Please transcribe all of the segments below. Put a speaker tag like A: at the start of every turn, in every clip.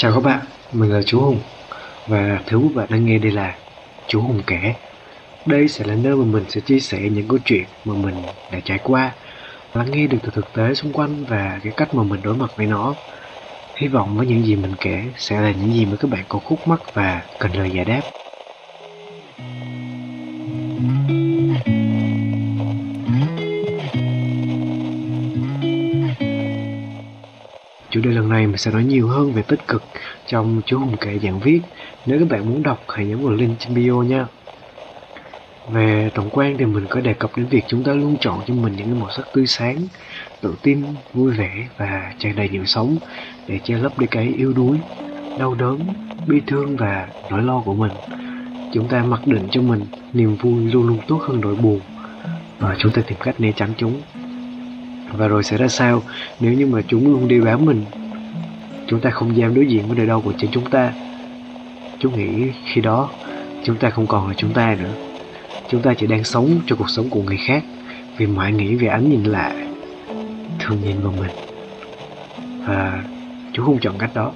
A: Chào các bạn, mình là chú Hùng và thứ các bạn đang nghe đây là chú Hùng kể. Đây sẽ là nơi mà mình sẽ chia sẻ những câu chuyện mà mình đã trải qua, lắng nghe được từ thực tế xung quanh và cái cách mà mình đối mặt với nó. Hy vọng với những gì mình kể sẽ là những gì mà các bạn có khúc mắc và cần lời giải đáp. Chủ đề lần này mình sẽ nói nhiều hơn về tích cực trong chú Hùng kể dạng viết. Nếu các bạn muốn đọc, hãy nhấn vào link trên bio nha. Về tổng quan thì mình có đề cập đến việc chúng ta luôn chọn cho mình những màu sắc tươi sáng, tự tin, vui vẻ và tràn đầy nhiều sống để che lấp đi cái yếu đuối, đau đớn, bi thương và nỗi lo của mình. Chúng ta mặc định cho mình niềm vui luôn luôn tốt hơn nỗi buồn và chúng ta tìm cách né tránh chúng và rồi sẽ ra sao nếu như mà chúng luôn đi bám mình? Chúng ta không dám đối diện với nỗi đau của chính chúng ta. Chúng nghĩ khi đó chúng ta không còn là chúng ta nữa. Chúng ta chỉ đang sống cho cuộc sống của người khác vì mãi nghĩ về ánh nhìn lạ thường nhìn vào mình. Và chú không chọn cách đó.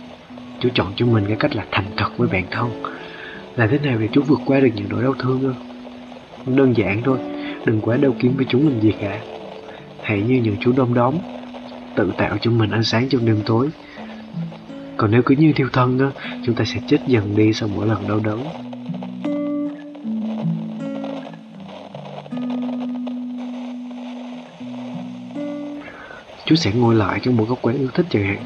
A: Chú chọn cho mình cái cách là thành thật với bản thân. Làm thế nào để chú vượt qua được những nỗi đau thương không? đơn giản thôi, đừng quá đau kiếm với chúng làm gì cả hãy như những chú đom đóm, tự tạo cho mình ánh sáng trong đêm tối. Còn nếu cứ như thiêu thân đó chúng ta sẽ chết dần đi sau mỗi lần đau đớn. Chú sẽ ngồi lại trong một góc quán yêu thích chẳng hạn.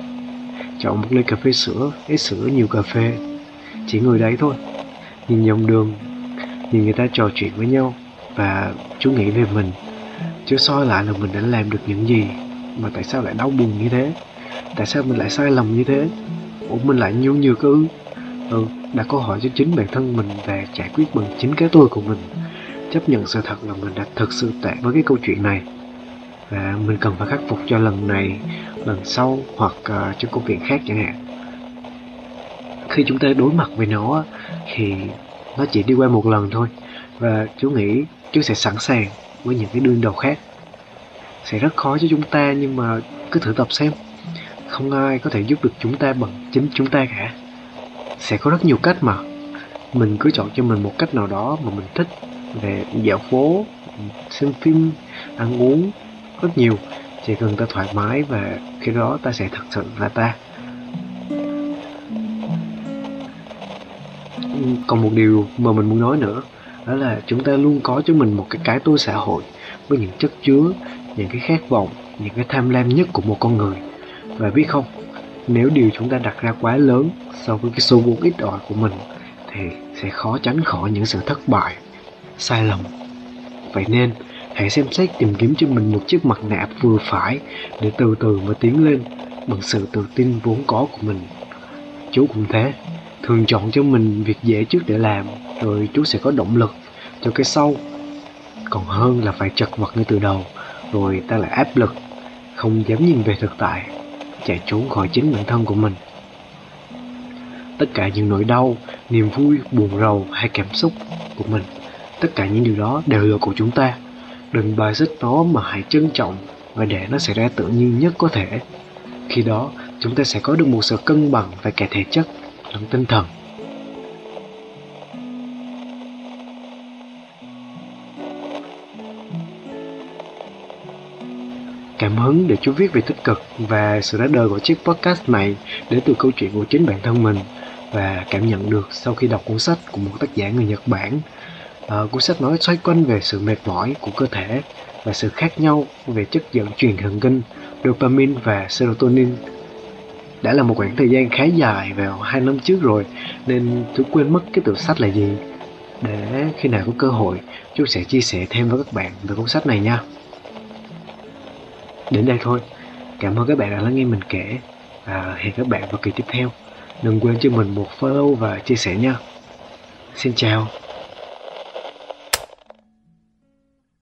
A: Chọn một ly cà phê sữa, ít sữa, nhiều cà phê. Chỉ ngồi đấy thôi. Nhìn dòng đường, nhìn người ta trò chuyện với nhau và chú nghĩ về mình chứ soi lại là mình đã làm được những gì mà tại sao lại đau buồn như thế? Tại sao mình lại sai lầm như thế? Ủa mình lại nhu nhược ư? Ừ đặt câu hỏi cho chính bản thân mình và giải quyết bằng chính cái tôi của mình. Chấp nhận sự thật là mình đã thực sự tệ với cái câu chuyện này. Và mình cần phải khắc phục cho lần này lần sau hoặc uh, cho công việc khác chẳng hạn. Khi chúng ta đối mặt với nó thì nó chỉ đi qua một lần thôi. Và chú nghĩ chú sẽ sẵn sàng với những cái đương đầu khác. Sẽ rất khó cho chúng ta, nhưng mà cứ thử tập xem. Không ai có thể giúp được chúng ta bằng chính chúng ta cả. Sẽ có rất nhiều cách mà. Mình cứ chọn cho mình một cách nào đó mà mình thích về dạo phố, xem phim, ăn uống rất nhiều. Chỉ cần ta thoải mái và khi đó ta sẽ thật sự là ta. Còn một điều mà mình muốn nói nữa đó là chúng ta luôn có cho mình một cái cái tôi xã hội với những chất chứa, những cái khát vọng, những cái tham lam nhất của một con người. Và biết không, nếu điều chúng ta đặt ra quá lớn so với cái số vốn ít ỏi của mình thì sẽ khó tránh khỏi những sự thất bại, sai lầm. Vậy nên, hãy xem xét tìm kiếm cho mình một chiếc mặt nạ vừa phải để từ từ mà tiến lên bằng sự tự tin vốn có của mình. Chú cũng thế, thường chọn cho mình việc dễ trước để làm rồi chú sẽ có động lực cho cái sau còn hơn là phải chật vật ngay từ đầu, rồi ta lại áp lực, không dám nhìn về thực tại, chạy trốn khỏi chính bản thân của mình. Tất cả những nỗi đau, niềm vui, buồn rầu hay cảm xúc của mình, tất cả những điều đó đều là của chúng ta. Đừng bài xích nó mà hãy trân trọng và để nó xảy ra tự nhiên nhất có thể. Khi đó, chúng ta sẽ có được một sự cân bằng về cả thể chất lẫn tinh thần. Cảm hứng để chú viết về tích cực và sự ra đời của chiếc podcast này đến từ câu chuyện của chính bản thân mình và cảm nhận được sau khi đọc cuốn sách của một tác giả người Nhật Bản. À, cuốn sách nói xoay quanh về sự mệt mỏi của cơ thể và sự khác nhau về chất dẫn truyền thần kinh, dopamine và serotonin. Đã là một khoảng thời gian khá dài vào hai năm trước rồi nên tôi quên mất cái tựa sách là gì. Để khi nào có cơ hội, chú sẽ chia sẻ thêm với các bạn về cuốn sách này nha. Đến đây thôi. Cảm ơn các bạn đã lắng nghe mình kể và hẹn các bạn vào kỳ tiếp theo. Đừng quên cho mình một follow và chia sẻ nha. Xin chào.